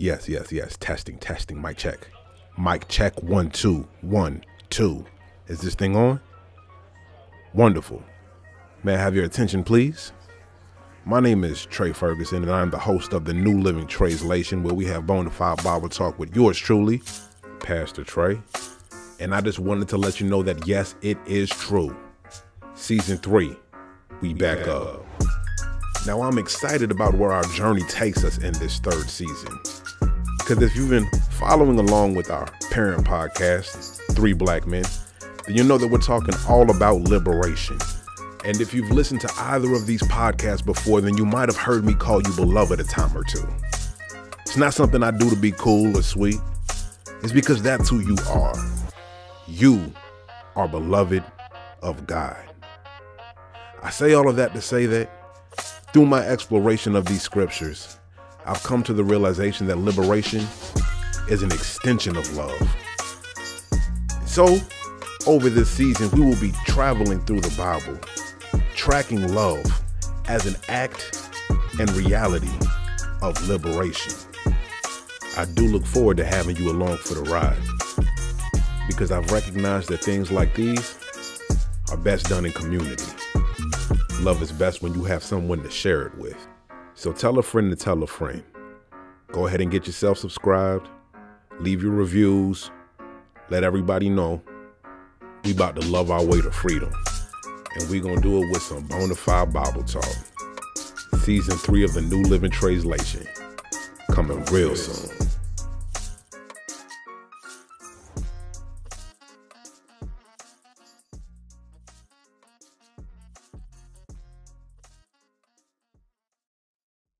Yes, yes, yes. Testing, testing. Mic check. Mic check. One, two, one, two. Is this thing on? Wonderful. May I have your attention, please? My name is Trey Ferguson, and I'm the host of the New Living Translation, where we have bonafide Bible talk with yours truly, Pastor Trey. And I just wanted to let you know that yes, it is true. Season three, we back up. Now, I'm excited about where our journey takes us in this third season. Because if you've been following along with our parent podcast, Three Black Men, then you know that we're talking all about liberation. And if you've listened to either of these podcasts before, then you might have heard me call you beloved a time or two. It's not something I do to be cool or sweet, it's because that's who you are. You are beloved of God. I say all of that to say that through my exploration of these scriptures, I've come to the realization that liberation is an extension of love. So, over this season, we will be traveling through the Bible, tracking love as an act and reality of liberation. I do look forward to having you along for the ride because I've recognized that things like these are best done in community. Love is best when you have someone to share it with. So tell a friend to tell a friend. Go ahead and get yourself subscribed. Leave your reviews. Let everybody know we about to love our way to freedom. And we gonna do it with some bona fide Bible talk. Season three of the New Living Translation. Coming real soon.